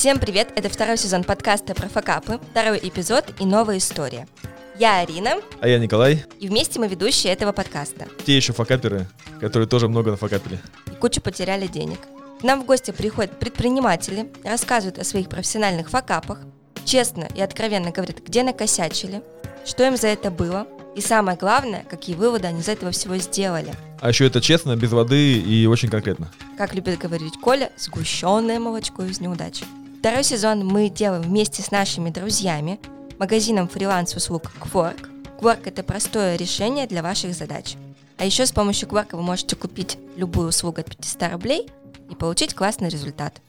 Всем привет! Это второй сезон подкаста про факапы, второй эпизод и новая история. Я Арина, А я Николай. и вместе мы ведущие этого подкаста. Те еще факаперы, которые тоже много нафакапили. И кучу потеряли денег. К нам в гости приходят предприниматели, рассказывают о своих профессиональных факапах, честно и откровенно говорят, где накосячили, что им за это было, и самое главное, какие выводы они из этого всего сделали. А еще это честно, без воды и очень конкретно. Как любит говорить Коля, сгущенное молочко из неудач. Второй сезон мы делаем вместе с нашими друзьями, магазином фриланс-услуг Quark. Quark – это простое решение для ваших задач. А еще с помощью Quark вы можете купить любую услугу от 500 рублей и получить классный результат.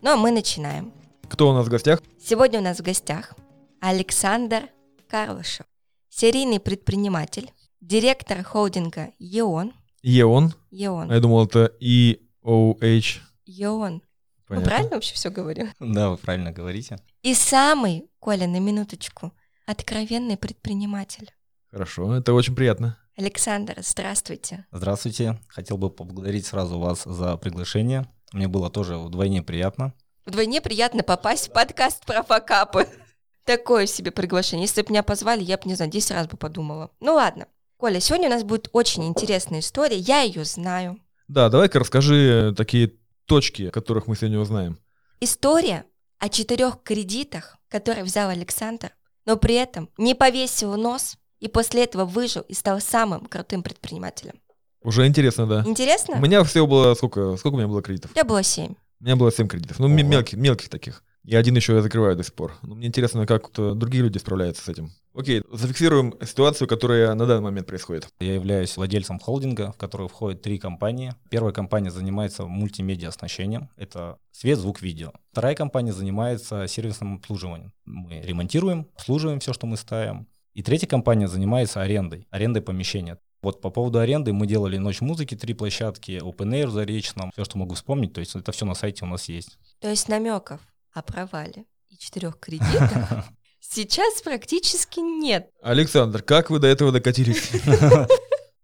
Ну а мы начинаем. Кто у нас в гостях? Сегодня у нас в гостях Александр Карлышев, серийный предприниматель, директор холдинга ЕОН. Еон. А ЕОН. я думал, это E-O-H. ЕОН. Мы Понятно. правильно вообще все говорим? Да, вы правильно говорите. И самый, Коля, на минуточку, откровенный предприниматель. Хорошо, это очень приятно. Александр, здравствуйте. Здравствуйте. Хотел бы поблагодарить сразу вас за приглашение. Мне было тоже вдвойне приятно. Вдвойне приятно попасть в подкаст про факапы. Такое себе приглашение. Если бы меня позвали, я бы, не знаю, 10 раз бы подумала. Ну ладно. Коля, сегодня у нас будет очень интересная история. Я ее знаю. Да, давай-ка расскажи такие точки, которых мы сегодня узнаем. История о четырех кредитах, которые взял Александр, но при этом не повесил нос и после этого выжил и стал самым крутым предпринимателем. Уже интересно, да. Интересно? У меня всего было сколько? Сколько у меня было кредитов? У тебя было семь. У меня было 7 кредитов. Ну, Ого. мелких, мелких таких. И один еще я закрываю до сих пор. Но мне интересно, как вот другие люди справляются с этим. Окей, зафиксируем ситуацию, которая на данный момент происходит. Я являюсь владельцем холдинга, в который входят три компании. Первая компания занимается мультимедиа оснащением. Это свет, звук, видео. Вторая компания занимается сервисным обслуживанием. Мы ремонтируем, обслуживаем все, что мы ставим. И третья компания занимается арендой, арендой помещения. Вот по поводу аренды мы делали ночь музыки, три площадки, open air в Заречном, все, что могу вспомнить, то есть это все на сайте у нас есть. То есть намеков о провале и четырех кредитах сейчас практически нет. Александр, как вы до этого докатились?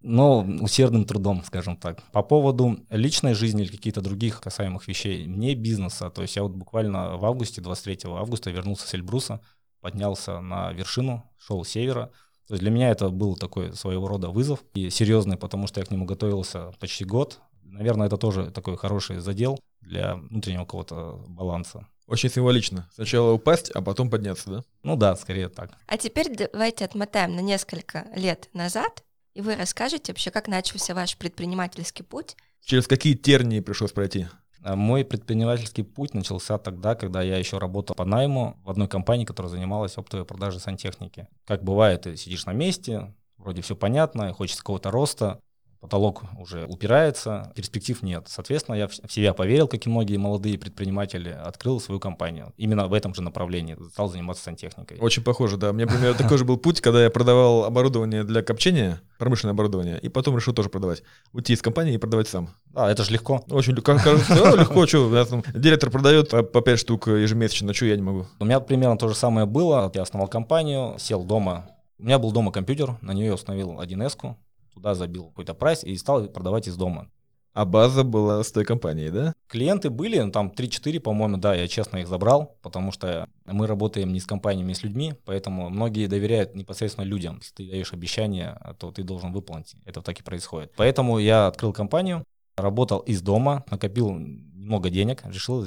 Но усердным трудом, скажем так. По поводу личной жизни или каких-то других касаемых вещей, не бизнеса. То есть я вот буквально в августе, 23 августа вернулся с Эльбруса, поднялся на вершину, шел с севера. То есть для меня это был такой своего рода вызов и серьезный, потому что я к нему готовился почти год. Наверное, это тоже такой хороший задел для внутреннего какого-то баланса. Очень символично. Сначала упасть, а потом подняться, да? Ну да, скорее так. А теперь давайте отмотаем на несколько лет назад, и вы расскажете вообще, как начался ваш предпринимательский путь. Через какие тернии пришлось пройти? А Мой предпринимательский путь начался тогда, когда я еще работал по найму в одной компании, которая занималась оптовой продажей сантехники. Как бывает, ты сидишь на месте, вроде все понятно, хочется какого-то роста, потолок уже упирается, перспектив нет. Соответственно, я в себя поверил, как и многие молодые предприниматели, открыл свою компанию. Именно в этом же направлении стал заниматься сантехникой. Очень похоже, да. У меня примерно такой же был путь, когда я продавал оборудование для копчения, промышленное оборудование, и потом решил тоже продавать. Уйти из компании и продавать сам. Да, это же легко. Очень легко, кажется, «О, легко, что, директор продает по, по 5 штук ежемесячно, что я не могу. У меня примерно то же самое было. Я основал компанию, сел дома. У меня был дома компьютер, на нее я установил 1С, туда забил какой-то прайс и стал продавать из дома. А база была с той компанией, да? Клиенты были, ну, там 3-4, по-моему, да, я честно их забрал, потому что мы работаем не с компаниями, а с людьми, поэтому многие доверяют непосредственно людям. Если ты даешь обещание, то ты должен выполнить. Это так и происходит. Поэтому я открыл компанию, работал из дома, накопил немного денег, решил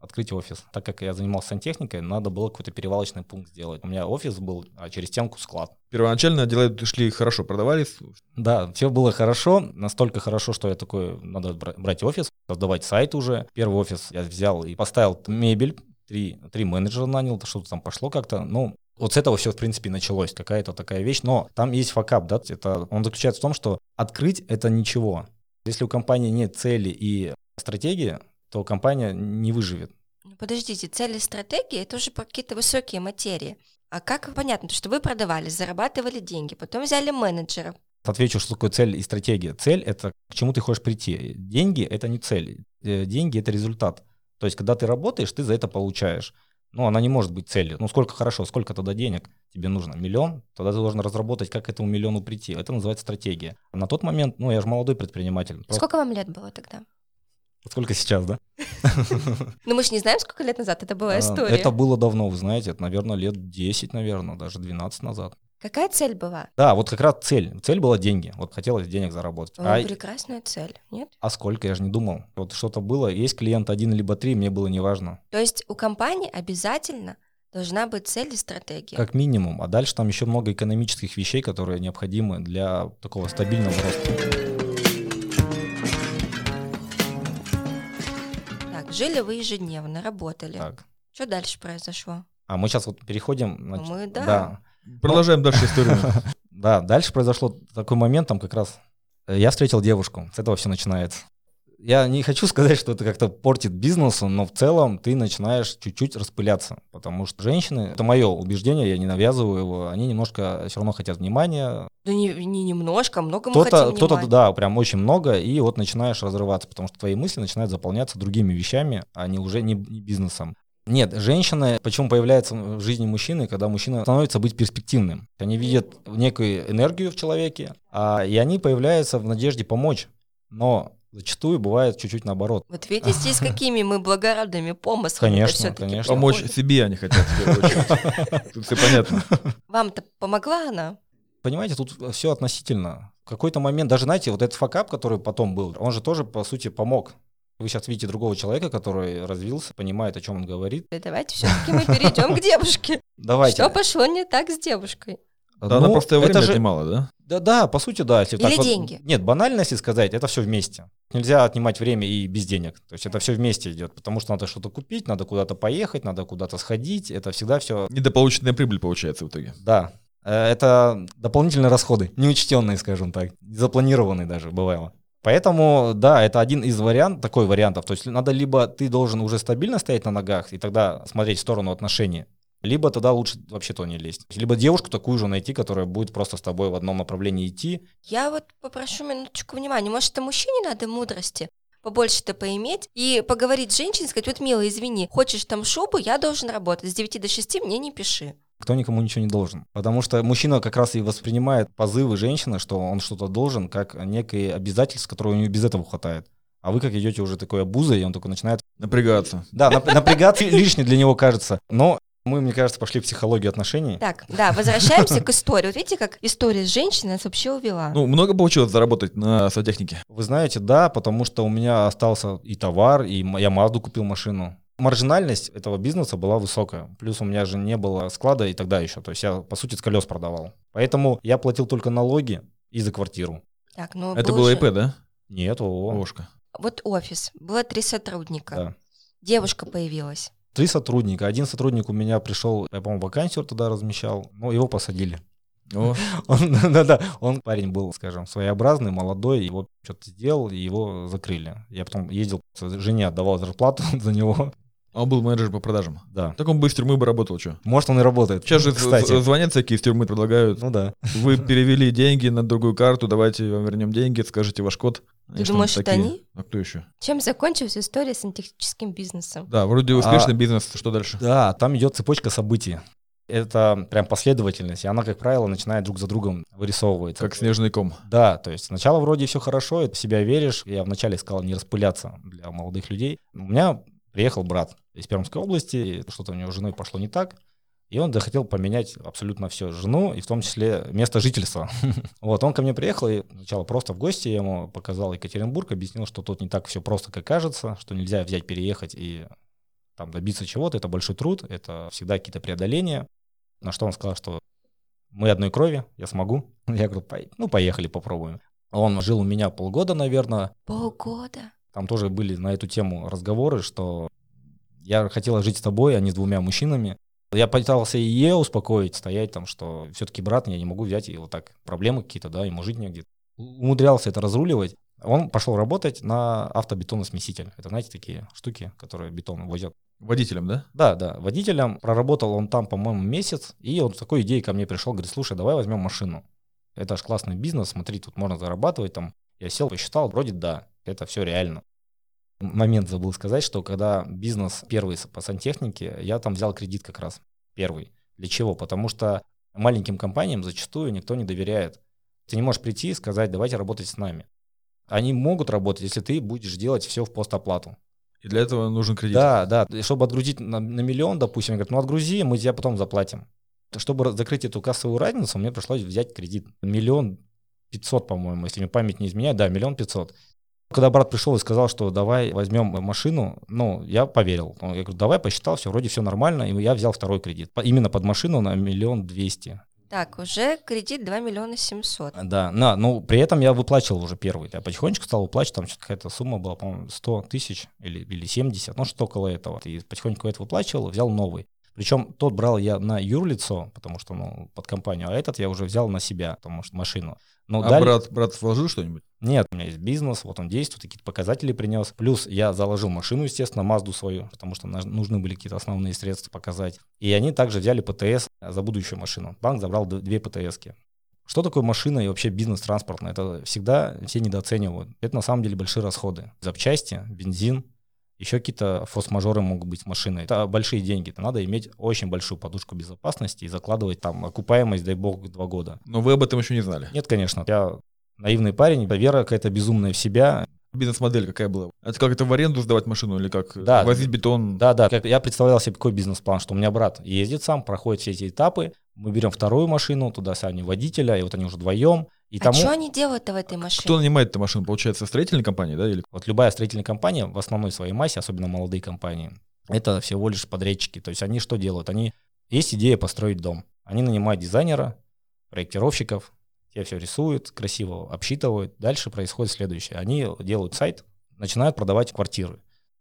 открыть офис. Так как я занимался сантехникой, надо было какой-то перевалочный пункт сделать. У меня офис был, а через стенку склад. Первоначально дела шли хорошо, продавались. Да, все было хорошо, настолько хорошо, что я такой, надо бра- брать офис, создавать сайт уже. Первый офис я взял и поставил мебель, три, три менеджера нанял, что-то там пошло как-то. Ну, вот с этого все, в принципе, началось, какая-то такая вещь. Но там есть факап, да, это, он заключается в том, что открыть это ничего. Если у компании нет цели и стратегии, то компания не выживет. Ну, подождите, цели стратегии – это уже какие-то высокие материи. А как понятно, то, что вы продавали, зарабатывали деньги, потом взяли менеджеров. Отвечу, что такое цель и стратегия. Цель — это к чему ты хочешь прийти. Деньги — это не цель. Э, Деньги — это результат. То есть, когда ты работаешь, ты за это получаешь. Ну, она не может быть целью. Ну, сколько хорошо, сколько тогда денег тебе нужно? Миллион? Тогда ты должен разработать, как к этому миллиону прийти. Это называется стратегия. На тот момент, ну, я же молодой предприниматель. Просто Сколько вам лет было тогда? Сколько сейчас, да? Ну мы же не знаем, сколько лет назад это была А, история. Это было давно, вы знаете, это, наверное, лет 10, наверное, даже 12 назад. Какая цель была? Да, вот как раз цель. Цель была деньги. Вот хотелось денег заработать. О, А, прекрасная цель, нет? а сколько, я же не думал. Вот что-то было, есть клиент один либо три, мне было неважно. То есть у компании обязательно должна быть цель и стратегия. Как минимум. А дальше там еще много экономических вещей, которые необходимы для такого стабильного роста. Жили вы ежедневно, работали. Так. Что дальше произошло? А мы сейчас вот переходим... Ну, мы, да. да. Продолжаем дальше историю. Да, дальше произошло такой момент, там как раз э, я встретил девушку, с этого все начинается. Я не хочу сказать, что это как-то портит бизнесу, но в целом ты начинаешь чуть-чуть распыляться, потому что женщины, это мое убеждение, я не навязываю его, они немножко все равно хотят внимания. Да не, не немножко, много мы Кто-то, хотим кто-то, внимания. да, прям очень много, и вот начинаешь разрываться, потому что твои мысли начинают заполняться другими вещами, а не уже не, не бизнесом. Нет, женщины, почему появляются в жизни мужчины, когда мужчина становится быть перспективным. Они видят некую энергию в человеке, а, и они появляются в надежде помочь. Но зачастую бывает чуть-чуть наоборот. Вот видите, с какими мы благородными помыслами Конечно, конечно. Помочь себе они хотят. Тут все понятно. Вам-то помогла она? Понимаете, тут все относительно. В какой-то момент, даже знаете, вот этот факап, который потом был, он же тоже, по сути, помог. Вы сейчас видите другого человека, который развился, понимает, о чем он говорит. Да Давайте все-таки мы перейдем к девушке. Давайте. Что пошло не так с девушкой? Да, она просто это время же- отнимала, да? Да, да, по сути, да. Если Или так вот- деньги. нет, банальности сказать, это все вместе. Нельзя отнимать время и без денег. То есть это все вместе идет, потому что надо что-то купить, надо куда-то поехать, надо куда-то сходить. Это всегда все, Недополученная прибыль получается в итоге. да. Э, Это дополнительные расходы, неучтенные, скажем так, незапланированные даже бывало. Поэтому, да, это один из вариантов, такой вариантов. То есть надо либо ты должен уже стабильно стоять на ногах и тогда смотреть в сторону отношений, либо тогда лучше вообще то не лезть. Либо девушку такую же найти, которая будет просто с тобой в одном направлении идти, Я вот попрошу минуточку внимания. Может, это мужчине надо мудрости? побольше-то поиметь и поговорить с женщиной, сказать, вот, милая, извини, хочешь там шубу, я должен работать, с 9 до 6 мне не пиши. Кто никому ничего не должен. Потому что мужчина как раз и воспринимает позывы женщины, что он что-то должен, как некое обязательство, которое у него без этого хватает. А вы как идете уже такой обузой, и он такой начинает, Напрягаться. да, нап- напрягаться лишний для него кажется. Но мы, мне кажется, пошли в психологию отношений. Так, да, возвращаемся к истории. Вот видите, как история с женщиной нас вообще увела. Ну, много получилось заработать на сантехнике? Вы знаете, да, потому что у меня остался и товар, и я Мазду купил машину. Маржинальность этого бизнеса была высокая. Плюс у меня же не было склада и тогда еще. То есть я, по сути, с колес продавал. Поэтому я платил только налоги и за квартиру. Так, ну Это был было же- ИП, да? Нет, ООО. Ошка. Вот офис, было три сотрудника. Да. Девушка появилась. Три сотрудника. Один сотрудник у меня пришел, я, по-моему, вакансию тогда размещал, но его посадили. О, Он, да-да, он парень был, скажем, своеобразный, молодой, его что-то сделал, и его закрыли. Я потом ездил, жене отдавал зарплату за него. а он был менеджер по продажам. Да. Так он бы из тюрьмы бы работал, что? Может, он и работает. Сейчас же кстати. звонят всякие из тюрьмы, предлагают. Ну да. Вы перевели деньги на другую карту, давайте вам вернем деньги, скажите ваш код. Ты думаешь, это они? А кто еще? Чем закончилась история с сантехническим бизнесом? Да, вроде успешный бизнес, что дальше? Да, там идет цепочка событий. Это прям последовательность, и она, как правило, начинает друг за другом вырисовываться. Как снежный ком. Да, то есть сначала вроде все хорошо, и ты в себя веришь. Я вначале сказал не распыляться для молодых людей. У меня приехал брат из Пермской области, и что-то у него с женой пошло не так. И он захотел поменять абсолютно все, жену, и в том числе место жительства. Вот, он ко мне приехал, и сначала просто в гости, я ему показал Екатеринбург, объяснил, что тут не так все просто, как кажется, что нельзя взять, переехать и там добиться чего-то, это большой труд, это всегда какие-то преодоления. На что он сказал, что мы одной крови, я смогу. Я говорю, «Пой- ну, поехали, попробуем. Он жил у меня полгода, наверное. Полгода. Там тоже были на эту тему разговоры, что я хотела жить с тобой, а не с двумя мужчинами. Я пытался и ее успокоить, стоять там, что все-таки брат, я не могу взять и вот так проблемы какие-то, да, ему жить негде. Умудрялся это разруливать. Он пошел работать на автобетоносмеситель. Это, знаете, такие штуки, которые бетон возят. Водителем, да? Да, да, водителем. Проработал он там, по-моему, месяц. И он с такой идеей ко мне пришел, говорит, слушай, давай возьмем машину. Это ж классный бизнес, смотри, тут можно зарабатывать. Там. Я сел, посчитал, вроде да, это все реально. Момент забыл сказать, что когда бизнес первый по сантехнике, я там взял кредит как раз, первый. Для чего? Потому что маленьким компаниям зачастую никто не доверяет. Ты не можешь прийти и сказать, давайте работать с нами. Они могут работать, если ты будешь делать все в постоплату. И для этого нужен кредит. Да, да. И Чтобы отгрузить на, на миллион, допустим, говорят, ну отгрузи, мы тебе потом заплатим. Чтобы закрыть эту кассовую разницу, мне пришлось взять кредит. Миллион пятьсот, по-моему, если мне память не изменяет. Да, миллион пятьсот. Когда брат пришел и сказал, что давай возьмем машину, ну, я поверил. Я говорю, давай, посчитал, все, вроде все нормально, и я взял второй кредит. Именно под машину на миллион двести. Так, уже кредит 2 миллиона 700. Да, на, ну, при этом я выплачивал уже первый. Я потихонечку стал выплачивать, там что-то какая-то сумма была, по-моему, 100 тысяч или, или 70, ну, что около этого. И потихоньку это выплачивал, взял новый. Причем тот брал я на юрлицо, потому что, ну, под компанию, а этот я уже взял на себя, потому что машину. Но А далее- брат, брат вложил что-нибудь? Нет, у меня есть бизнес, вот он действует, какие-то показатели принес. Плюс я заложил машину, естественно, Мазду свою, потому что нужны были какие-то основные средства показать. И они также взяли ПТС за будущую машину. Банк забрал две ПТСки. Что такое машина и вообще бизнес транспортный? Это всегда все недооценивают. Это на самом деле большие расходы. Запчасти, бензин, еще какие-то форс-мажоры могут быть с машиной. Это большие деньги. Это надо иметь очень большую подушку безопасности и закладывать там окупаемость, дай бог, два года. Но вы об этом еще не знали. Нет, конечно. Я наивный парень, вера какая-то безумная в себя. Бизнес-модель какая была? Это как это в аренду сдавать машину или как Да. возить бетон? Да, да, я представлял себе какой бизнес-план, что у меня брат ездит сам, проходит все эти этапы, мы берем вторую машину, туда сами водителя, и вот они уже вдвоем. И А тому, что они делают-то в этой машине? Кто нанимает эту машину? Получается, строительная компания, да? Или вот любая строительная компания в основной своей массе, особенно молодые компании, это всего лишь подрядчики. То есть они что делают? Они есть идея построить дом. Они нанимают дизайнера, проектировщиков, те все рисуют, красиво обсчитывают. Дальше происходит следующее. Они делают сайт, начинают продавать квартиры.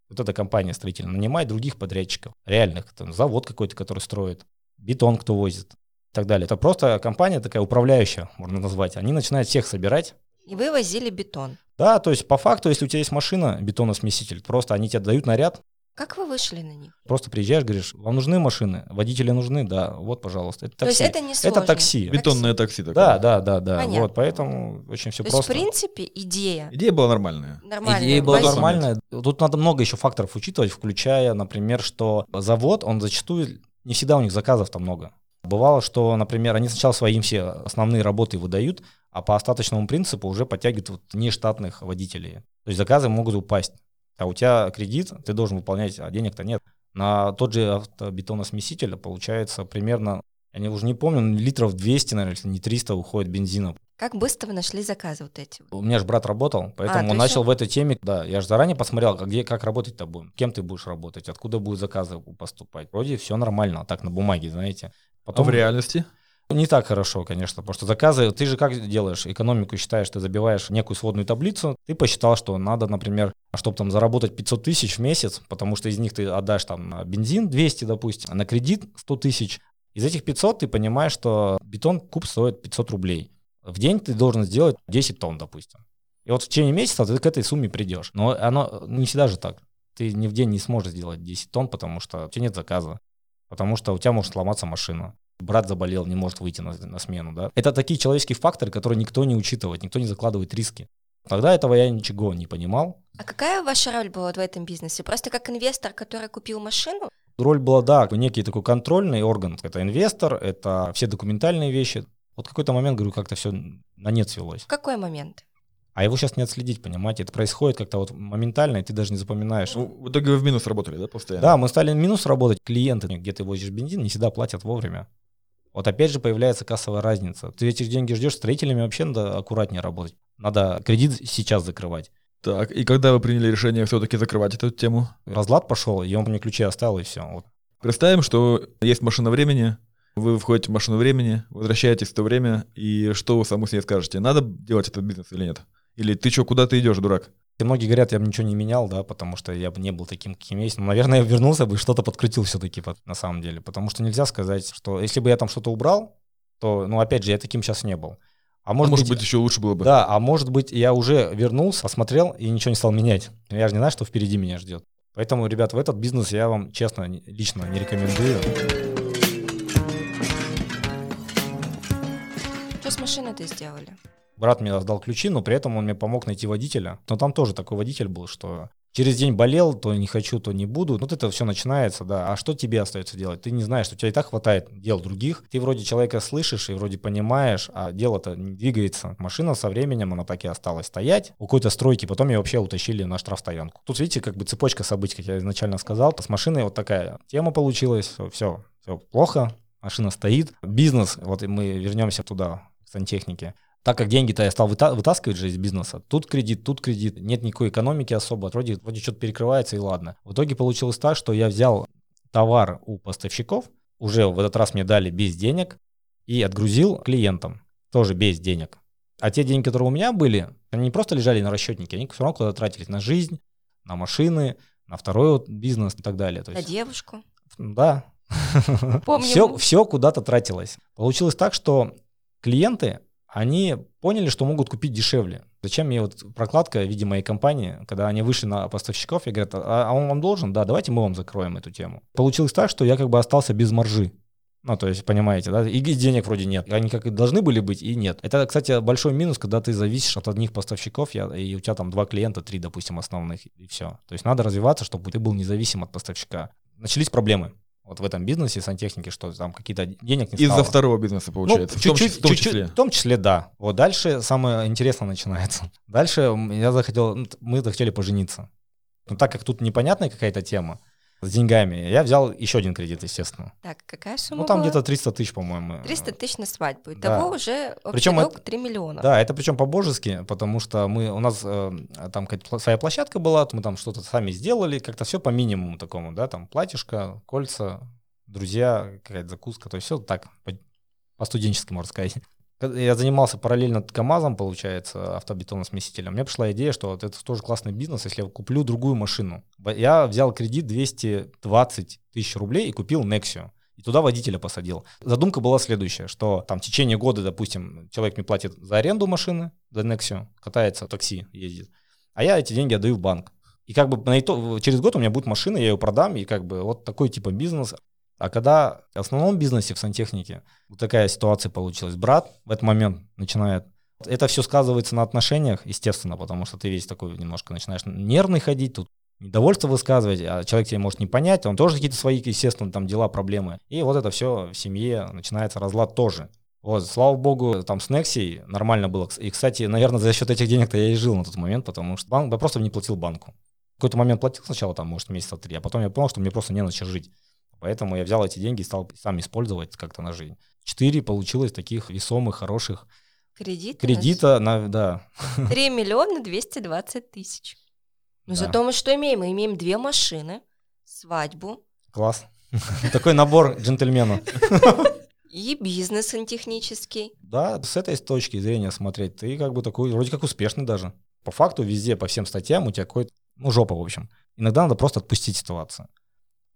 Вот эта компания строительная нанимает других подрядчиков, реальных, там, завод какой-то, который строит, бетон кто возит и так далее. Это просто компания такая управляющая, можно назвать. Они начинают всех собирать, И вы возили бетон. да, то есть по факту, если у тебя есть машина, бетоносмеситель, просто они тебе дают наряд, Как вы вышли на них? просто приезжаешь, говоришь, вам нужны машины, водители нужны, да, вот, пожалуйста, это То есть такси. это не сложно? Это такси. бетонное такси такое? Да, да, да, да. Понятно. Вот, поэтому очень все То есть, просто. в принципе, идея Идея была нормальная. нормальная. Идея была Возить. нормальная. Тут надо много еще факторов учитывать, включая, например, что завод, он зачастую, не всегда у них заказов там много. Бывало, что, например, они сначала своим все основные работы выдают, а по остаточному принципу уже подтягивают вот нештатных водителей. То есть заказы могут упасть. А у тебя кредит, ты должен выполнять, а денег-то нет. На тот же автобетоносмеситель получается примерно, я не- уже не помню, ну, литров 200, наверное, если не 300 уходит бензина. Как быстро вы нашли заказы вот эти? У меня же брат работал, поэтому А, он начал в этой теме. Да, я же заранее посмотрел, как, где, как работать-то будем, кем ты будешь работать, откуда будут заказы поступать. Вроде все нормально, так на бумаге, знаете. А Потом в реальности? не так хорошо, конечно, потому что заказы, ты же как делаешь, экономику считаешь, ты забиваешь некую сводную таблицу, ты посчитал, что надо, например, чтобы там заработать 500 тысяч в месяц, потому что из них ты отдашь там на бензин 200, допустим, а на кредит 100 тысяч. Из этих 500 ты понимаешь, что бетон куб стоит 500 рублей. В день ты должен сделать 10 тонн, допустим. И вот в течение месяца ты к этой сумме придешь. Но оно не всегда же так. Ты ни в день не сможешь сделать 10 тонн, потому что у тебя нет заказа. Потому что у тебя может сломаться машина. Брат заболел, не может выйти на, на смену. Да? Это такие человеческие факторы, которые никто не учитывает, никто не закладывает риски. Тогда этого я ничего не понимал. А какая ваша роль была в этом бизнесе? Просто как инвестор, который купил машину? Роль была, да, некий такой контрольный орган. Это инвестор, это все документальные вещи. Вот в какой-то момент, говорю, как-то все на нет свелось. В какой момент? А его сейчас не отследить, понимаете? Это происходит как-то вот моментально, и ты даже не запоминаешь. Ну, в итоге вы в минус работали, да, постоянно? Да, мы стали в минус работать. Клиенты, где ты возишь бензин, не всегда платят вовремя. Вот опять же появляется кассовая разница. Ты эти деньги ждешь, строителями вообще надо аккуратнее работать. Надо кредит сейчас закрывать. Так, и когда вы приняли решение все-таки закрывать эту тему? Разлад пошел, и он мне ключи оставил, и все. Вот. Представим, что есть машина времени, вы входите в машину времени, возвращаетесь в то время, и что вы саму себе скажете? Надо делать этот бизнес или нет? Или ты что, куда ты идешь, дурак? И многие говорят, я бы ничего не менял, да, потому что я бы не был таким, каким есть. Но, наверное, я вернулся бы и что-то подкрутил все-таки на самом деле. Потому что нельзя сказать, что если бы я там что-то убрал, то, ну, опять же, я таким сейчас не был. А Может, может, может быть, еще лучше было бы. Да, а может быть, я уже вернулся, посмотрел и ничего не стал менять. Я же не знаю, что впереди меня ждет. Поэтому, ребят, в этот бизнес я вам, честно, лично не рекомендую. Что с машиной-то сделали? Брат мне сдал ключи, но при этом он мне помог найти водителя. Но там тоже такой водитель был, что через день болел, то не хочу, то не буду. Вот это все начинается, да. А что тебе остается делать? Ты не знаешь, что у тебя и так хватает дел других. Ты вроде человека слышишь и вроде понимаешь, а дело-то не двигается. Машина со временем, она так и осталась стоять. У какой-то стройки потом ее вообще утащили на штрафстоянку. Тут, видите, как бы цепочка событий, как я изначально сказал. С машиной вот такая тема получилась. Все, все плохо, машина стоит. Бизнес, вот мы вернемся туда, к сантехнике так как деньги-то я стал выта- вытаскивать же из бизнеса, тут кредит, тут кредит, нет никакой экономики особо, вроде, вроде что-то перекрывается и ладно. В итоге получилось так, что я взял товар у поставщиков, уже в этот раз мне дали без денег, и отгрузил клиентам, тоже без денег. А те деньги, которые у меня были, они не просто лежали на расчетнике, они все равно куда-то тратились на жизнь, на машины, на второй вот бизнес и так далее. То есть, на девушку. Да. Помним. Все, все куда-то тратилось. Получилось так, что клиенты они поняли, что могут купить дешевле. Зачем мне вот прокладка в виде моей компании, когда они вышли на поставщиков и говорят, а, а он вам должен? Да, давайте мы вам закроем эту тему. Получилось так, что я как бы остался без маржи. Ну, то есть, понимаете, да, и денег вроде нет. Они как и должны были быть, и нет. Это, кстати, большой минус, когда ты зависишь от одних поставщиков, и у тебя там два клиента, три, допустим, основных, и все. То есть надо развиваться, чтобы ты был независим от поставщика. Начались проблемы вот в этом бизнесе сантехники, что там какие-то денег не Из-за второго бизнеса, получается, ну, чуть-чуть, в том числе. В том числе, да. Вот дальше самое интересное начинается. Дальше я захотел, ну, мы захотели пожениться. Но так как тут непонятная какая-то тема, с деньгами. Я взял еще один кредит, естественно. Так, какая сумма Ну, там была? где-то 300 тысяч, по-моему. 300 тысяч на свадьбу. Итого да. уже причем долг это, 3 миллиона. Да, это причем по-божески, потому что мы, у нас э, там своя площадка была, мы там что-то сами сделали, как-то все по минимуму такому, да, там платьишко, кольца, друзья, какая-то закуска, то есть все так, по-студенчески, можно сказать. Я занимался параллельно КАМАЗом, получается, автобетоносмесителем. Мне пришла идея, что вот это тоже классный бизнес, если я куплю другую машину. Я взял кредит 220 тысяч рублей и купил Nexio. И туда водителя посадил. Задумка была следующая, что там в течение года, допустим, человек мне платит за аренду машины, за Nexio, катается, такси ездит, а я эти деньги отдаю в банк. И как бы на итог, через год у меня будет машина, я ее продам, и как бы вот такой типа бизнес. А когда в основном бизнесе, в сантехнике, вот такая ситуация получилась, брат в этот момент начинает это все сказывается на отношениях, естественно, потому что ты весь такой немножко начинаешь нервный ходить, тут недовольство высказывать, а человек тебя может не понять, он тоже какие-то свои, естественно, там дела, проблемы. И вот это все в семье начинается разлад тоже. Вот, слава богу, там с Нексией нормально было. И, кстати, наверное, за счет этих денег-то я и жил на тот момент, потому что банк, я просто не платил банку. В какой-то момент платил сначала, там, может, месяца три, а потом я понял, что мне просто не на чем жить. Поэтому я взял эти деньги и стал сам использовать как-то на жизнь. Четыре получилось таких весомых, хороших Кредита? Кредита, на, да. 3 миллиона 220 тысяч. Но да. зато мы что имеем? Мы имеем две машины, свадьбу. Класс. Такой набор джентльмена. И бизнес сантехнический. Да, с этой точки зрения смотреть, ты как бы такой, вроде как успешный даже. По факту везде, по всем статьям у тебя какой-то, ну, жопа, в общем. Иногда надо просто отпустить ситуацию.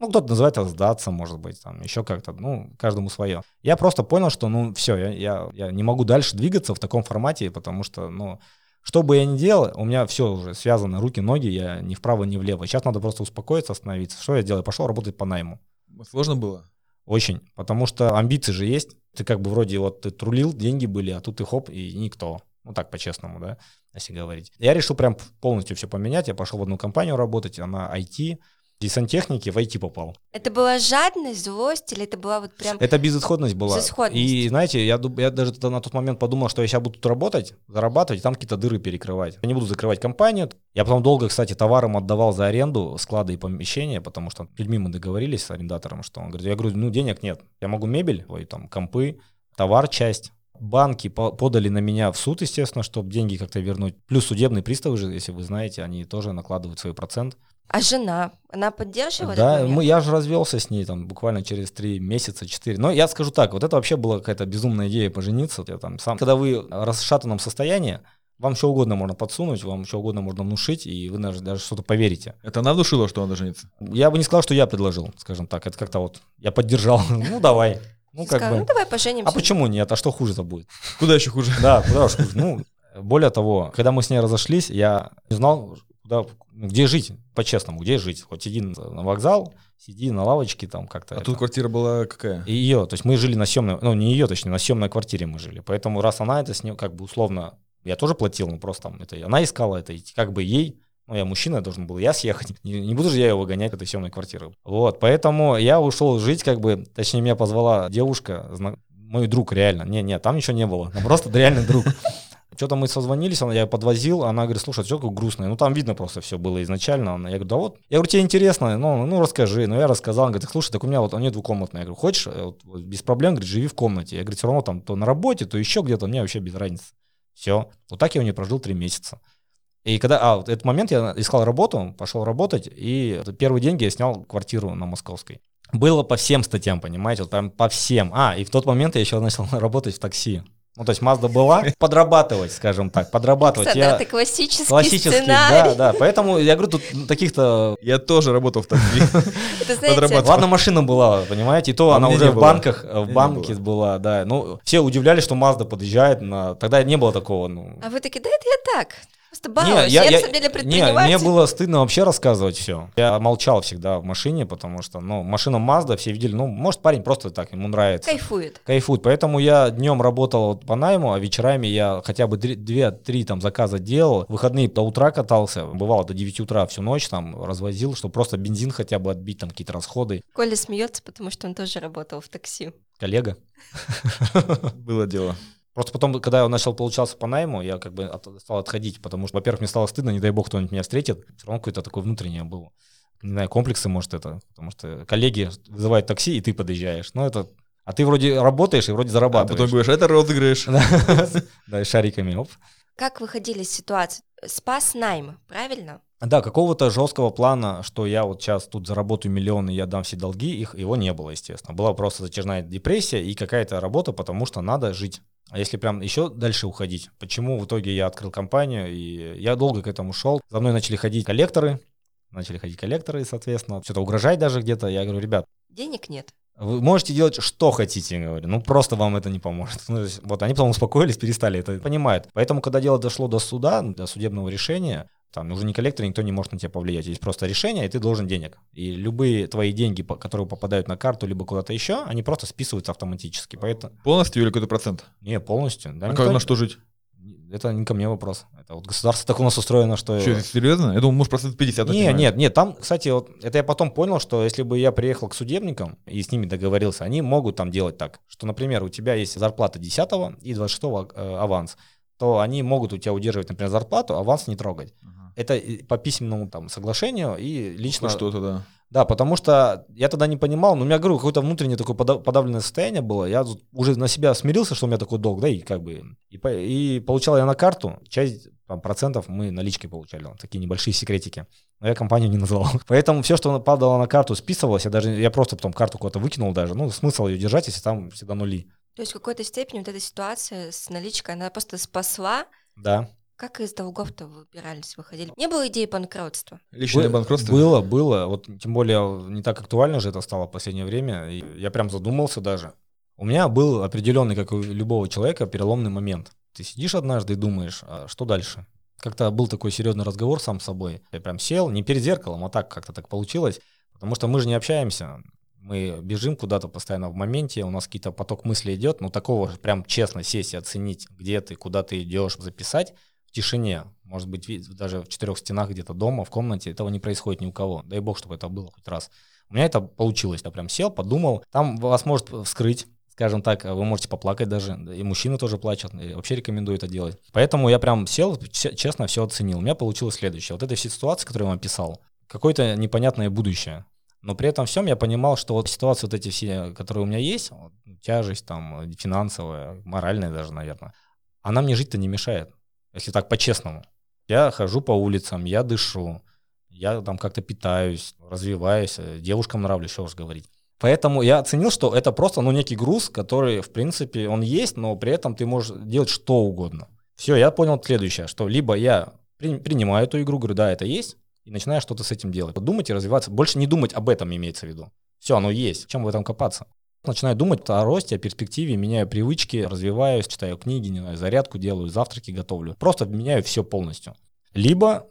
Ну, кто-то называет это сдаться, может быть, там еще как-то, ну, каждому свое. Я просто понял, что, ну, все, я, я, я не могу дальше двигаться в таком формате, потому что, ну, что бы я ни делал, у меня все уже связано, руки, ноги, я ни вправо, ни влево. Сейчас надо просто успокоиться, остановиться. Что я делаю? Пошел работать по найму. Сложно было? Очень, потому что амбиции же есть. Ты как бы вроде вот ты трулил, деньги были, а тут ты хоп, и никто. Ну так по-честному, да, если говорить. Я решил прям полностью все поменять. Я пошел в одну компанию работать, она IT, из сантехники в IT попал. Это была жадность, злость или это была вот прям... Это безысходность была. Безысходность. И знаете, я, я даже на тот момент подумал, что я сейчас буду тут работать, зарабатывать, и там какие-то дыры перекрывать. Я не буду закрывать компанию. Я потом долго, кстати, товаром отдавал за аренду склады и помещения, потому что людьми мы договорились с арендатором, что он говорит, я говорю, ну денег нет. Я могу мебель, ой, там, компы, товар часть, банки подали на меня в суд, естественно, чтобы деньги как-то вернуть. Плюс судебные приставы же, если вы знаете, они тоже накладывают свой процент. А жена, она поддерживает? Да, мы, я же развелся с ней там буквально через три месяца, четыре. Но я скажу так, вот это вообще была какая-то безумная идея пожениться. Я там сам, когда вы в расшатанном состоянии, вам что угодно можно подсунуть, вам что угодно можно внушить, и вы даже, даже что-то поверите. Это она внушила, что он жениться? Я бы не сказал, что я предложил, скажем так. Это как-то вот, я поддержал. Ну, давай. Ну, как бы. ну давай поженимся. А почему нет? А что хуже-то будет? Куда еще хуже? Да, куда уж хуже. Ну, более того, когда мы с ней разошлись, я не знал, куда, где жить, по-честному, где жить. Хоть иди на вокзал, сиди на лавочке там как-то. А это. тут квартира была какая? И ее, то есть мы жили на съемной, ну не ее, точнее, на съемной квартире мы жили. Поэтому раз она это с ней, как бы условно, я тоже платил, ну просто там это она искала это, и как бы ей Ну, я мужчина, должен был я съехать. Не, не буду же я его выгонять от этой съемной квартиры. Вот, поэтому я ушел жить, как бы, точнее, меня позвала девушка, зна- мой друг реально. Не, не, там ничего не было. Просто реальный друг. Что-то мы созвонились, она, я подвозил, она говорит, слушай, все такое грустное. Ну, там видно просто все было изначально. Она, я говорю, да вот. Я говорю, тебе интересно? Ну, ну, расскажи. Ну, я рассказал. Она говорит, слушай, так у меня вот, у нее двухкомнатная. Я говорю, хочешь? Э, вот, без проблем, говорит, живи в комнате. Я говорю, все равно там то на работе, то еще где-то, мне вообще без разницы. Все. Вот так я у нее прожил три месяца. И когда, а, вот этот момент я искал работу, пошел работать, и первые деньги я снял квартиру на Московской. Было по всем статьям, понимаете, вот прям по всем. А, и в тот момент я еще начал работать в такси. Ну, то есть Mazda была, подрабатывать, скажем так, подрабатывать. Я... Это классический, Классический, сценарий. да, да. Поэтому я говорю, тут таких-то... Я тоже работал в такси. Ладно, машина была, понимаете, и то А она уже в банках, в Мне не банке была, да. Ну, все удивлялись, что Mazda подъезжает на... Тогда не было такого, ну... А вы такие, да это я так, просто Не, балуюсь. Я, на самом деле не, мне было стыдно вообще рассказывать все. Я молчал всегда в машине, потому что, ну, машина Mazda, все видели, ну, может, парень просто так, ему нравится. Кайфует. Кайфует. Поэтому я днем работал по найму, а вечерами я хотя бы 2-3 там заказа делал. В выходные до утра катался, бывало до 9 утра всю ночь там развозил, чтобы просто бензин хотя бы отбить, там какие-то расходы. Коля смеется, потому что он тоже работал в такси. Коллега. Было дело. Просто потом, когда я начал получаться по найму, я как бы от- стал отходить, потому что, во-первых, мне стало стыдно, не дай бог кто-нибудь меня встретит. Все равно какое-то такое внутреннее было. Не знаю, комплексы, может, это. Потому что коллеги вызывают такси, и ты подъезжаешь. Ну, это... А ты вроде работаешь и вроде А зарабатываешь. потом говоришь, это розыгрыш. Да, и шариками, оп. Как выходили из ситуации? Спас найм, правильно? Да, какого-то жесткого плана, что я вот сейчас тут заработаю миллион и я дам все долги, их его не было, естественно. Была просто затяжная депрессия и какая-то работа, потому что надо жить. А если прям еще дальше уходить, почему в итоге я открыл компанию, и я долго к этому шел. За мной начали ходить коллекторы, начали ходить коллекторы, соответственно, что-то угрожать даже где-то. Я говорю, ребят, Денег нет. вы можете делать что хотите, я говорю, ну просто вам это не поможет. Ну, то есть, вот они потом успокоились, перестали это понимают. Поэтому, когда дело дошло до суда, до судебного решения, там уже не коллектор, никто не может на тебя повлиять. Есть просто решение, и ты должен денег. И любые твои деньги, которые попадают на карту, либо куда-то еще, они просто списываются автоматически. Поэтому Полностью или какой-то процент? не полностью. Да, А никто- как на что жить? Это не ко мне вопрос. Это вот государство так у нас устроено, что... Что, серьезно? Я думал, может, процент 50. Не, снимают. нет, нет, там, кстати, вот это я потом понял, что если бы я приехал к судебникам и с ними договорился, они могут там делать так, что, например, у тебя есть зарплата 10 и 26 э, аванс, то они могут у тебя удерживать, например, зарплату, аванс не трогать. Ага. Это по письменному там соглашению и лично... Хоть что-то, да. Да, потому что я тогда не понимал, но у меня, говорю, какое-то внутреннее такое пода- подавленное состояние было. Я уже на себя смирился, что у меня такой долг, да, и как бы... И, и получал я на карту, часть там, процентов мы наличкой получали, вот такие небольшие секретики. Но я компанию не называл. Поэтому все, что падало на карту, списывалось. Я даже, я просто потом карту куда-то выкинул даже. Ну, смысл ее держать, если там всегда нули. То есть в какой-то степени вот эта ситуация с наличкой, она просто спасла. Да. Как из долгов-то выбирались, выходили? Не было идеи банкротства. Личное Бы- банкротство? Было, было. Вот тем более не так актуально же это стало в последнее время. И я прям задумался даже. У меня был определенный, как у любого человека, переломный момент. Ты сидишь однажды и думаешь, а что дальше? Как-то был такой серьезный разговор сам с собой. Я прям сел, не перед зеркалом, а так как-то так получилось. Потому что мы же не общаемся. Мы бежим куда-то постоянно в моменте, у нас какие-то поток мыслей идет, но такого же прям честно сесть и оценить, где ты, куда ты идешь, записать тишине, может быть, даже в четырех стенах где-то дома, в комнате, этого не происходит ни у кого. Дай бог, чтобы это было хоть раз. У меня это получилось. Я прям сел, подумал. Там вас может вскрыть, скажем так, вы можете поплакать даже. И мужчины тоже плачут. И вообще рекомендую это делать. Поэтому я прям сел, че- честно все оценил. У меня получилось следующее. Вот этой все ситуации, которые я вам описал, какое-то непонятное будущее. Но при этом всем я понимал, что вот ситуации вот эти все, которые у меня есть, вот, тяжесть там финансовая, моральная даже, наверное, она мне жить-то не мешает, если так по-честному. Я хожу по улицам, я дышу, я там как-то питаюсь, развиваюсь, э, девушкам нравлюсь, что уж говорить. Поэтому я оценил, что это просто ну, некий груз, который, в принципе, он есть, но при этом ты можешь делать что угодно. Все, я понял следующее, что либо я при- принимаю эту игру, говорю, да, это есть, и начинаю что-то с этим делать. Думать и развиваться. Больше не думать об этом имеется в виду. Все, оно есть. Чем в этом копаться? Начинаю думать о росте, о перспективе, меняю привычки, развиваюсь, читаю книги, не знаю, зарядку делаю, завтраки готовлю. Просто меняю все полностью. Либо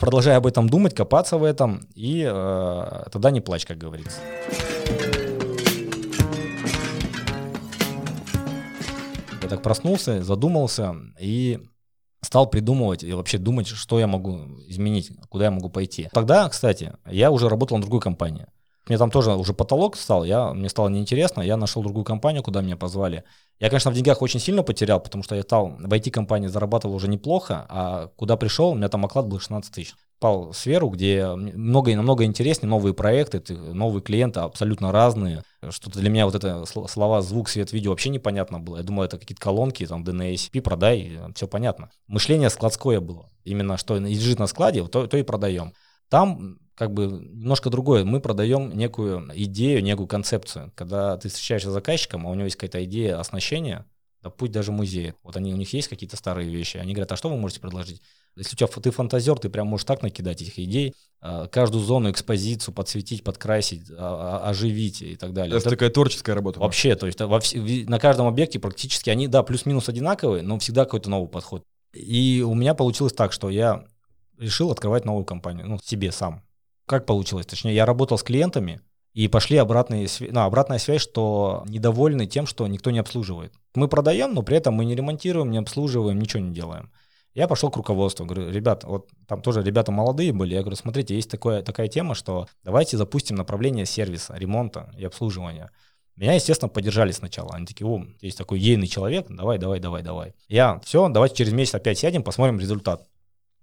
продолжаю об этом думать, копаться в этом, и э, тогда не плачь, как говорится. Я так проснулся, задумался, и стал придумывать и вообще думать, что я могу изменить, куда я могу пойти. Тогда, кстати, я уже работал на другой компании. Мне там тоже уже потолок стал, я, мне стало неинтересно, я нашел другую компанию, куда меня позвали. Я, конечно, в деньгах очень сильно потерял, потому что я стал в IT-компании зарабатывал уже неплохо, а куда пришел, у меня там оклад был 16 тысяч. Попал в сферу, где много, намного интереснее, новые проекты, новые клиенты абсолютно разные. Что-то для меня вот это слова звук, свет, видео вообще непонятно было. Я думал, это какие-то колонки, там, DNACP, продай, все понятно. Мышление складское было. Именно что лежит на складе, то, то и продаем. Там как бы немножко другое. Мы продаем некую идею, некую концепцию. Когда ты встречаешься с заказчиком, а у него есть какая-то идея оснащения, да путь даже музей. Вот они, у них есть какие-то старые вещи. Они говорят, а что вы можете предложить? Если у тебя ты фантазер, ты прям можешь так накидать этих идей, а, каждую зону, экспозицию подсветить, подкрасить, а, а, оживить и так далее. Это, это такая творческая работа. Вообще, то есть во, на каждом объекте практически они, да, плюс-минус одинаковые, но всегда какой-то новый подход. И у меня получилось так, что я решил открывать новую компанию, ну, себе сам как получилось? Точнее, я работал с клиентами, и пошли обратные, ну, обратная связь, что недовольны тем, что никто не обслуживает. Мы продаем, но при этом мы не ремонтируем, не обслуживаем, ничего не делаем. Я пошел к руководству, говорю, ребят, вот там тоже ребята молодые были, я говорю, смотрите, есть такое, такая тема, что давайте запустим направление сервиса, ремонта и обслуживания. Меня, естественно, поддержали сначала. Они такие, о, есть такой ейный человек, давай, давай, давай, давай. Я, все, давайте через месяц опять сядем, посмотрим результат.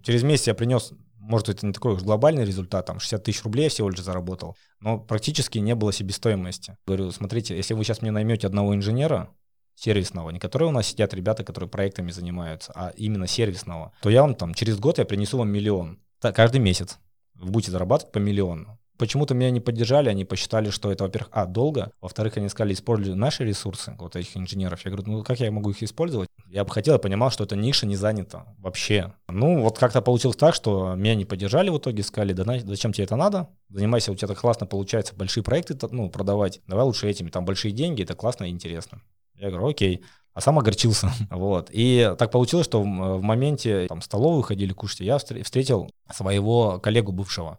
Через месяц я принес может, это не такой уж глобальный результат, там 60 тысяч рублей всего лишь заработал, но практически не было себестоимости. Говорю, смотрите, если вы сейчас мне наймете одного инженера, сервисного, не которые у нас сидят ребята, которые проектами занимаются, а именно сервисного, то я вам там через год я принесу вам миллион. каждый месяц. Вы будете зарабатывать по миллиону. Почему-то меня не поддержали, они посчитали, что это, во-первых, а, долго, во-вторых, они сказали, используй наши ресурсы, вот этих инженеров. Я говорю, ну как я могу их использовать? Я бы хотел, я понимал, что эта ниша не занята вообще. Ну, вот как-то получилось так, что меня не поддержали в итоге, сказали, да зачем тебе это надо? Занимайся, у тебя так классно получается большие проекты ну, продавать, давай лучше этими, там большие деньги, это классно и интересно. Я говорю, окей. А сам огорчился. вот. И так получилось, что в, в моменте там столовую ходили кушать, я встретил своего коллегу бывшего.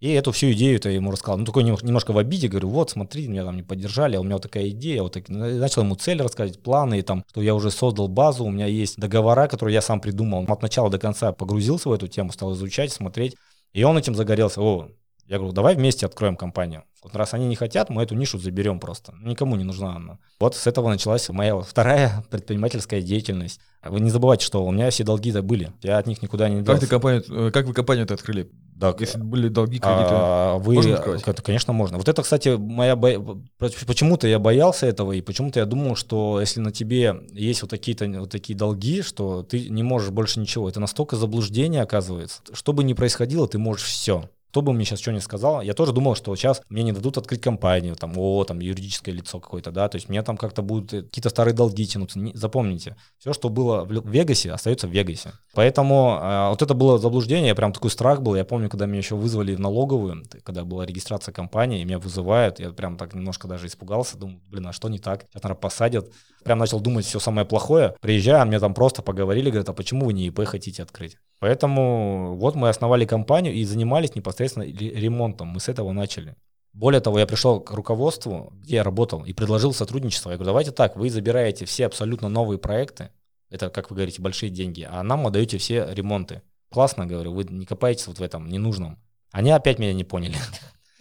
И эту всю идею-то ему рассказал. Ну, такой немножко в обиде, говорю, вот, смотри, меня там не поддержали, а у меня вот такая идея. Вот так, начал ему цель рассказать, планы, и там, что я уже создал базу, у меня есть договора, которые я сам придумал. От начала до конца погрузился в эту тему, стал изучать, смотреть. И он этим загорелся. О, я говорю, давай вместе откроем компанию. Вот раз они не хотят, мы эту нишу заберем просто. Никому не нужна она. Вот с этого началась моя вторая предпринимательская деятельность. Вы не забывайте, что у меня все долги забыли. Я от них никуда не делся. Как, ты компанию, э, как вы компанию-то открыли? Да, Если были долги, кредиты, а, вы, можно открывать? Это, конечно, можно. Вот это, кстати, моя бо... почему-то я боялся этого, и почему-то я думал, что если на тебе есть вот такие-то вот такие долги, что ты не можешь больше ничего. Это настолько заблуждение оказывается. Что бы ни происходило, ты можешь все. Кто бы мне сейчас что ни сказал, я тоже думал, что сейчас мне не дадут открыть компанию, там, о, там, юридическое лицо какое-то, да, то есть мне там как-то будут э, какие-то старые долги тянуться. Не, запомните, все, что было в Вегасе, остается в Вегасе. Поэтому э, вот это было заблуждение, прям такой страх был. Я помню, когда меня еще вызвали в налоговую, когда была регистрация компании, меня вызывают, я прям так немножко даже испугался, думаю, блин, а что не так? Сейчас, наверное, посадят. Прям начал думать все самое плохое. Приезжаю, мне там просто поговорили, говорят, а почему вы не ИП хотите открыть? Поэтому вот мы основали компанию и занимались непосредственно ремонтом. Мы с этого начали. Более того, я пришел к руководству, где я работал, и предложил сотрудничество. Я говорю, давайте так, вы забираете все абсолютно новые проекты, это, как вы говорите, большие деньги, а нам отдаете все ремонты. Классно, говорю, вы не копаетесь вот в этом ненужном. Они опять меня не поняли.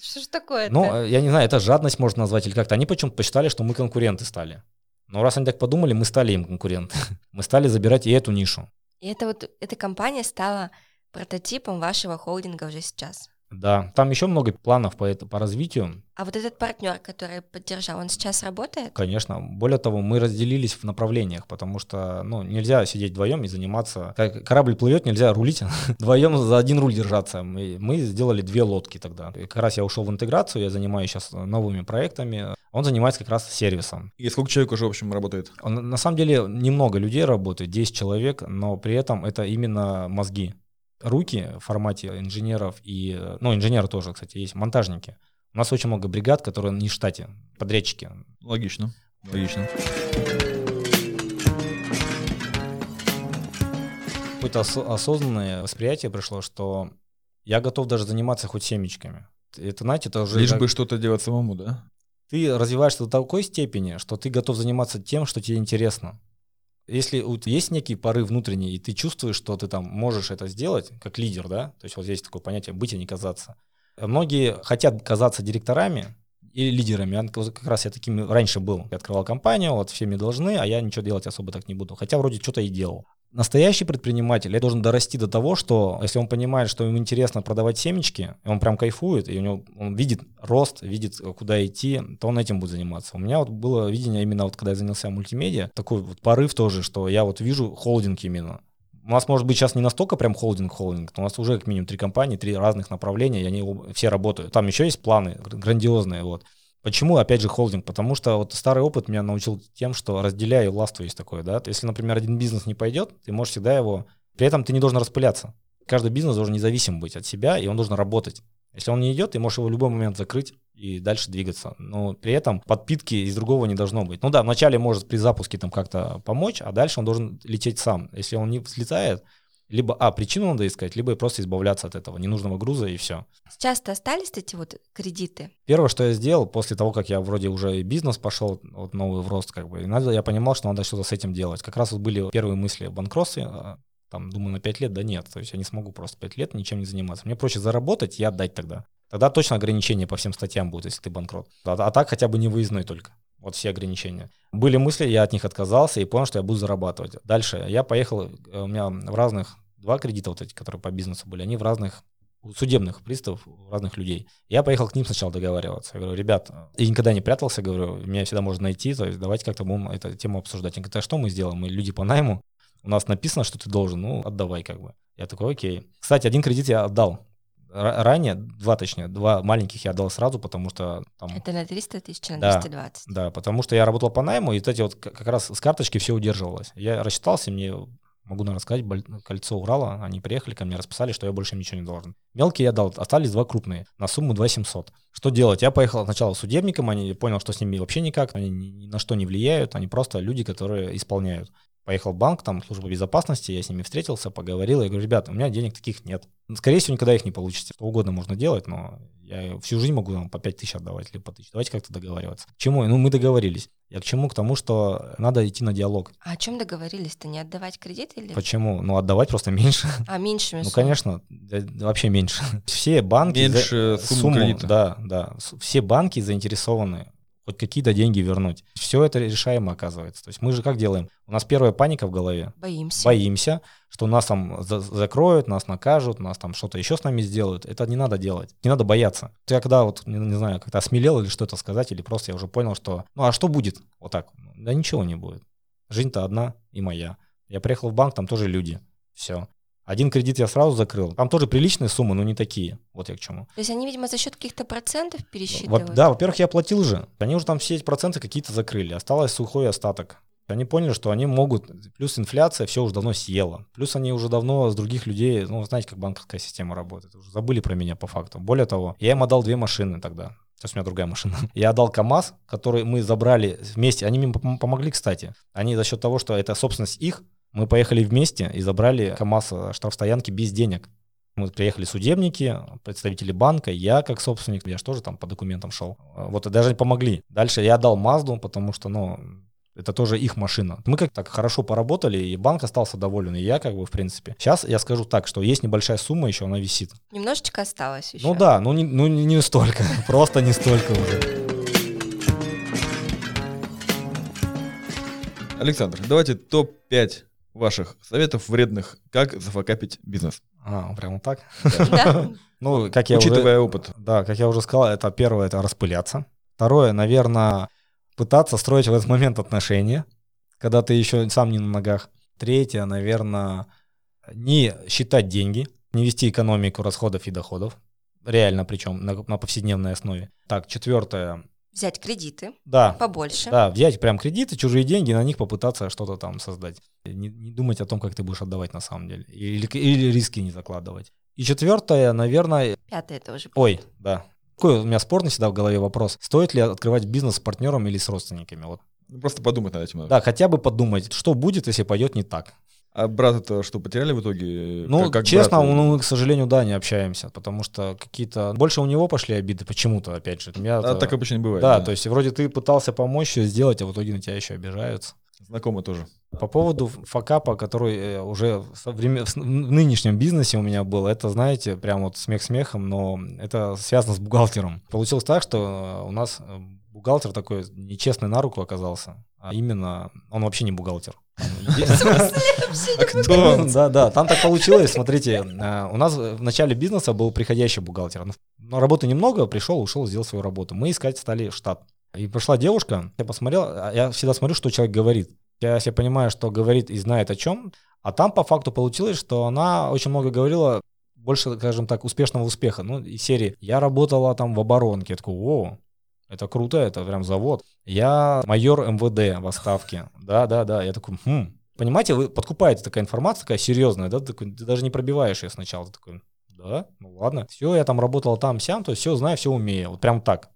Что ж такое Ну, я не знаю, это жадность можно назвать или как-то. Они почему-то посчитали, что мы конкуренты стали. Но раз они так подумали, мы стали им конкуренты. мы стали забирать и эту нишу. И это вот, эта компания стала прототипом вашего холдинга уже сейчас. Да, там еще много планов по, это, по развитию. А вот этот партнер, который поддержал, он сейчас работает? Конечно. Более того, мы разделились в направлениях, потому что ну, нельзя сидеть вдвоем и заниматься. Как корабль плывет, нельзя рулить вдвоем за один руль держаться. Мы, мы сделали две лодки тогда. И как раз я ушел в интеграцию, я занимаюсь сейчас новыми проектами. Он занимается как раз сервисом. И сколько человек уже, в общем, работает? Он, на самом деле немного людей работает, 10 человек, но при этом это именно мозги руки в формате инженеров и, ну, инженеры тоже, кстати, есть, монтажники. У нас очень много бригад, которые не в штате, подрядчики. Логично, логично. Какое-то ос- осознанное восприятие пришло, что я готов даже заниматься хоть семечками. Это, знаете, это уже... Лишь как... бы что-то делать самому, да? Ты развиваешься до такой степени, что ты готов заниматься тем, что тебе интересно. Если есть некий порыв внутренний, и ты чувствуешь, что ты там можешь это сделать, как лидер, да, то есть вот здесь такое понятие «быть и не казаться». Многие хотят казаться директорами, и лидерами. Как раз я таким раньше был. Я открывал компанию, вот все мне должны, а я ничего делать особо так не буду. Хотя вроде что-то и делал. Настоящий предприниматель должен дорасти до того, что если он понимает, что ему интересно продавать семечки, и он прям кайфует, и у него он видит рост, видит, куда идти, то он этим будет заниматься. У меня вот было видение именно вот когда я занялся мультимедиа, такой вот порыв тоже, что я вот вижу холдинг именно. У нас, может быть, сейчас не настолько прям холдинг-холдинг, но у нас уже как минимум три компании, три разных направления, и они все работают. Там еще есть планы грандиозные, вот. Почему, опять же, холдинг? Потому что вот старый опыт меня научил тем, что разделяю властву есть такое, да. Если, например, один бизнес не пойдет, ты можешь всегда его... При этом ты не должен распыляться. Каждый бизнес должен независим быть от себя, и он должен работать. Если он не идет, ты можешь его в любой момент закрыть и дальше двигаться. Но при этом подпитки из другого не должно быть. Ну да, вначале может при запуске там как-то помочь, а дальше он должен лететь сам. Если он не взлетает, либо, а, причину надо искать, либо просто избавляться от этого ненужного груза и все. Часто остались эти вот кредиты? Первое, что я сделал после того, как я вроде уже и бизнес пошел, вот новый в рост, как бы, и надо, я понимал, что надо что-то с этим делать. Как раз вот были первые мысли о банкротстве, а, там, думаю, на 5 лет, да нет, то есть я не смогу просто 5 лет ничем не заниматься. Мне проще заработать и отдать тогда. Тогда точно ограничения по всем статьям будут, если ты банкрот. А, а так хотя бы не выездной только. Вот все ограничения. Были мысли, я от них отказался и понял, что я буду зарабатывать. Дальше я поехал, э, у меня в разных, два кредита вот эти, которые по бизнесу были, они в разных судебных приставов, разных людей. Я поехал к ним сначала договариваться. Я говорю, ребят, я никогда не прятался, говорю, меня всегда можно найти, то есть давайте как-то будем эту тему обсуждать. Они говорят, а что мы сделаем? Мы люди по найму, у нас написано, что ты должен, ну, отдавай как бы. Я такой, окей. Кстати, один кредит я отдал. Ранее, два точнее, два маленьких я отдал сразу, потому что там... Это на 300 тысяч, на да, 220. Да, потому что я работал по найму, и эти вот как раз с карточки все удерживалось. Я рассчитался, мне могу, наверное, сказать, кольцо Урала, они приехали ко мне, расписали, что я больше им ничего не должен. Мелкие я дал, остались два крупные, на сумму 2 700. Что делать? Я поехал сначала судебником, они понял, что с ними вообще никак, они ни на что не влияют, они просто люди, которые исполняют. Поехал в банк, там служба безопасности, я с ними встретился, поговорил, я говорю, ребята, у меня денег таких нет. Скорее всего, никогда их не получите. Что угодно можно делать, но я всю жизнь могу там, по 5 тысяч отдавать, либо по тысяч. Давайте как-то договариваться. К чему? Ну, мы договорились. Я к чему? К тому, что надо идти на диалог. А о чем договорились-то? Не отдавать кредит или? Почему? Ну, отдавать просто меньше. А, меньше Ну, конечно, вообще меньше. Все банки... Меньше сумму кредита. Да, да. Все банки заинтересованы хоть какие-то деньги вернуть. Все это решаемо оказывается. То есть мы же как делаем? У нас первая паника в голове. Боимся. Боимся, что нас там за закроют, нас накажут, нас там что-то еще с нами сделают. Это не надо делать. Не надо бояться. Я когда вот, не, не знаю, как-то осмелел или что-то сказать, или просто я уже понял, что ну а что будет? Вот так. Да ничего не будет. Жизнь-то одна и моя. Я приехал в банк, там тоже люди. Все. Один кредит я сразу закрыл. Там тоже приличные суммы, но не такие. Вот я к чему. То есть они, видимо, за счет каких-то процентов пересчитывают? Во- да, во-первых, я платил же. Они уже там все эти проценты какие-то закрыли. Осталось сухой остаток. Они поняли, что они могут, плюс инфляция все уже давно съела. Плюс они уже давно с других людей, ну, знаете, как банковская система работает, уже забыли про меня по факту. Более того, я им отдал две машины тогда. Сейчас у меня другая машина. Я отдал КАМАЗ, который мы забрали вместе. Они мне помогли, кстати. Они за счет того, что это собственность их, мы поехали вместе и забрали КАМАЗ штрафстоянки без денег. Мы приехали судебники, представители банка, я как собственник, я же тоже там по документам шел. Вот и даже помогли. Дальше я отдал Мазду, потому что, ну, это тоже их машина. Мы как так хорошо поработали, и банк остался доволен, и я как бы, в принципе. Сейчас я скажу так, что есть небольшая сумма еще, она висит. Немножечко осталось еще. Ну да, ну не, ну не столько, просто не столько уже. Александр, давайте топ-5 ваших советов вредных, как зафакапить бизнес. А, прямо так? Да. Ну, как я Учитывая уже, опыт. Да, как я уже сказал, это первое, это распыляться. Второе, наверное, пытаться строить в этот момент отношения, когда ты еще сам не на ногах. Третье, наверное, не считать деньги, не вести экономику расходов и доходов, реально причем на, на повседневной основе. Так, четвертое, Взять кредиты да, побольше. да, взять прям кредиты, чужие деньги, на них попытаться что-то там создать. Не, не думать о том, как ты будешь отдавать на самом деле. Или, или риски не закладывать. И четвертое, наверное... Пятое тоже. Ой, да. Такой у меня спорный всегда в голове вопрос. Стоит ли открывать бизнес с партнером или с родственниками? Вот. Просто подумать над этим. Да, хотя бы подумать, что будет, если пойдет не так. А брата-то что, потеряли в итоге? Ну, Как- как честно, брата? ну, мы, к сожалению, да, не общаемся, потому что какие-то... Больше у него пошли обиды почему-то, опять же. Меня А так обычно не бывает. Да, то есть вроде ты пытался помочь сделать, а в итоге на тебя еще обижаются. Знакомый тоже. По поводу факапа, который э, уже времен- в с- в нынешнем бизнесе у меня был, это, знаете, прям вот смех смехом, но это связано с бухгалтером. Получилось так, что э, у нас э, бухгалтер такой нечестный на руку оказался, а именно он вообще не бухгалтер. А? Да, да, там так получилось. Смотрите, э, у нас в начале бизнеса был приходящий бухгалтер. Но- работы немного, пришел, ушел, сделал свою работу. Мы искать стали штат. И пришла девушка, я посмотрел, а я всегда смотрю, что человек говорит. Я если понимаю, что говорит и знает о чем, а там по факту получилось, что она очень много говорила, больше, скажем так, успешного успеха. Ну, из серии «Я работала там в оборонке». Я такой «О, это круто, это прям завод». «Я майор МВД в отставке». Да-да-да. Я такой «Хм». Понимаете, вы подкупаете такая информация, такая серьезная, да, ты, такой, ты даже не пробиваешь ее сначала. Ты такой, да, ну ладно. Все, я там работал там, сям, то есть все знаю, все умею. Вот прям так.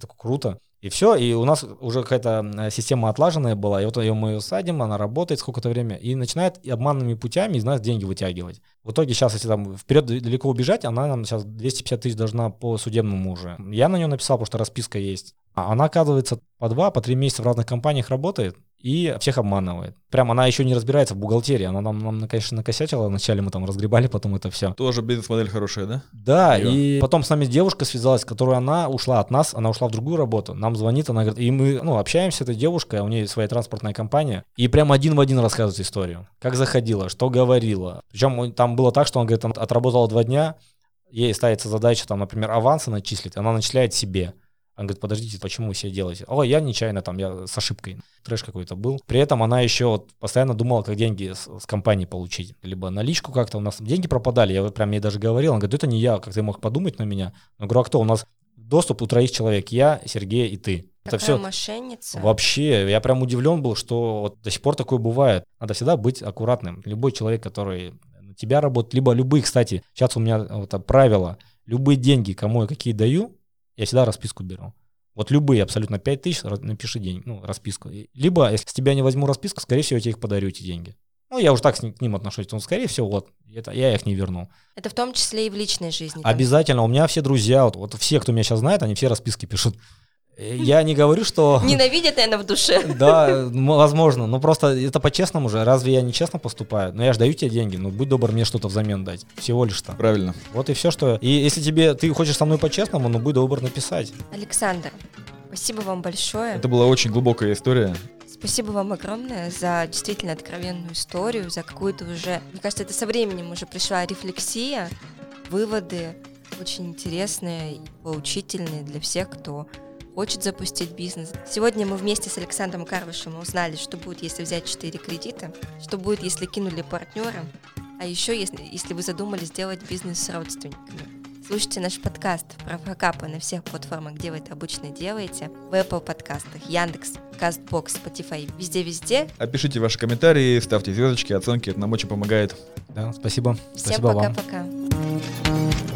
Такой, круто. И все, и у нас уже какая-то э, система отлаженная была, и вот ее мы ее садим, она работает сколько-то время, и начинает обманными путями из нас деньги вытягивать. В итоге сейчас, если там вперед далеко убежать, она нам сейчас 250 тысяч должна по судебному уже. Я на нее написал, потому что расписка есть. А она, оказывается, по два, по три месяца в разных компаниях работает и всех обманывает. Прям она еще не разбирается в бухгалтерии. Она нам, нам конечно, накосячила. Вначале мы там разгребали потом это все. Тоже бизнес-модель хорошая, да? Да, Её. и потом с нами девушка связалась, которую она ушла от нас, она ушла в другую работу. Нам звонит, она говорит, и мы, ну, общаемся с этой девушкой, а у нее своя транспортная компания, и прям один в один рассказывает историю. Как заходила, что говорила. Причем там было так, что он говорит, она отработала два дня, ей ставится задача, там, например, авансы начислить, она начисляет себе. Он говорит, подождите, почему вы себе делаете? О, я нечаянно там, я с ошибкой. Трэш какой-то был. При этом она еще вот постоянно думала, как деньги с, с компании получить. Либо наличку как-то. У нас деньги пропадали. Я вот прям ей даже говорил. Он говорит, это не я, как ты мог подумать на меня. Я говорю, а кто? У нас доступ у троих человек. Я, Сергей и ты. Это Такая все мошенница. Вообще, я прям удивлен был, что вот до сих пор такое бывает. Надо всегда быть аккуратным. Любой человек, который на тебя работает, либо любые, кстати, сейчас у меня вот это правило, любые деньги, кому я какие даю, я всегда расписку беру. Вот любые, абсолютно 5 тысяч, напиши деньги, ну, расписку. Либо, если с тебя не возьму расписку, скорее всего, я тебе их подарю, эти деньги. Ну, я уже так с ним- к ним отношусь. Ну, скорее всего, вот, это, я их не верну. Это в том числе и в личной жизни. там. Обязательно, у меня все друзья, вот, вот все, кто меня сейчас знает, они все расписки пишут. Э, Я не говорю, что... Ненавидят, наверное, в душе. Да, возможно. Но просто это по-честному же. Разве я нечестно поступаю? Ну я же даю тебе деньги, ну будь добр мне что-то взамен дать. Всего лишь там. Правильно. Вот и все, что... И если тебе, ты хочешь со мной по-честному, ну будь добр написать. Александр, спасибо вам большое. Это была очень глубокая история. Спасибо вам огромное за действительно откровенную историю, за какую-то уже, мне кажется, это со временем уже пришла рефлексия, выводы очень интересные и поучительные для всех, кто хочет запустить бизнес. Сегодня мы вместе с Александром Карвышем узнали, что будет, если взять 4 кредита, что будет, если кинули партнера, а еще если, если вы задумали сделать бизнес с родственниками. Слушайте наш подкаст про факапы на всех платформах, где вы это обычно делаете. В Apple подкастах, Яндекс, Castbox, Spotify, везде-везде. Опишите ваши комментарии, ставьте звездочки, оценки, это нам очень помогает. Да, спасибо. Всем спасибо вам. пока-пока.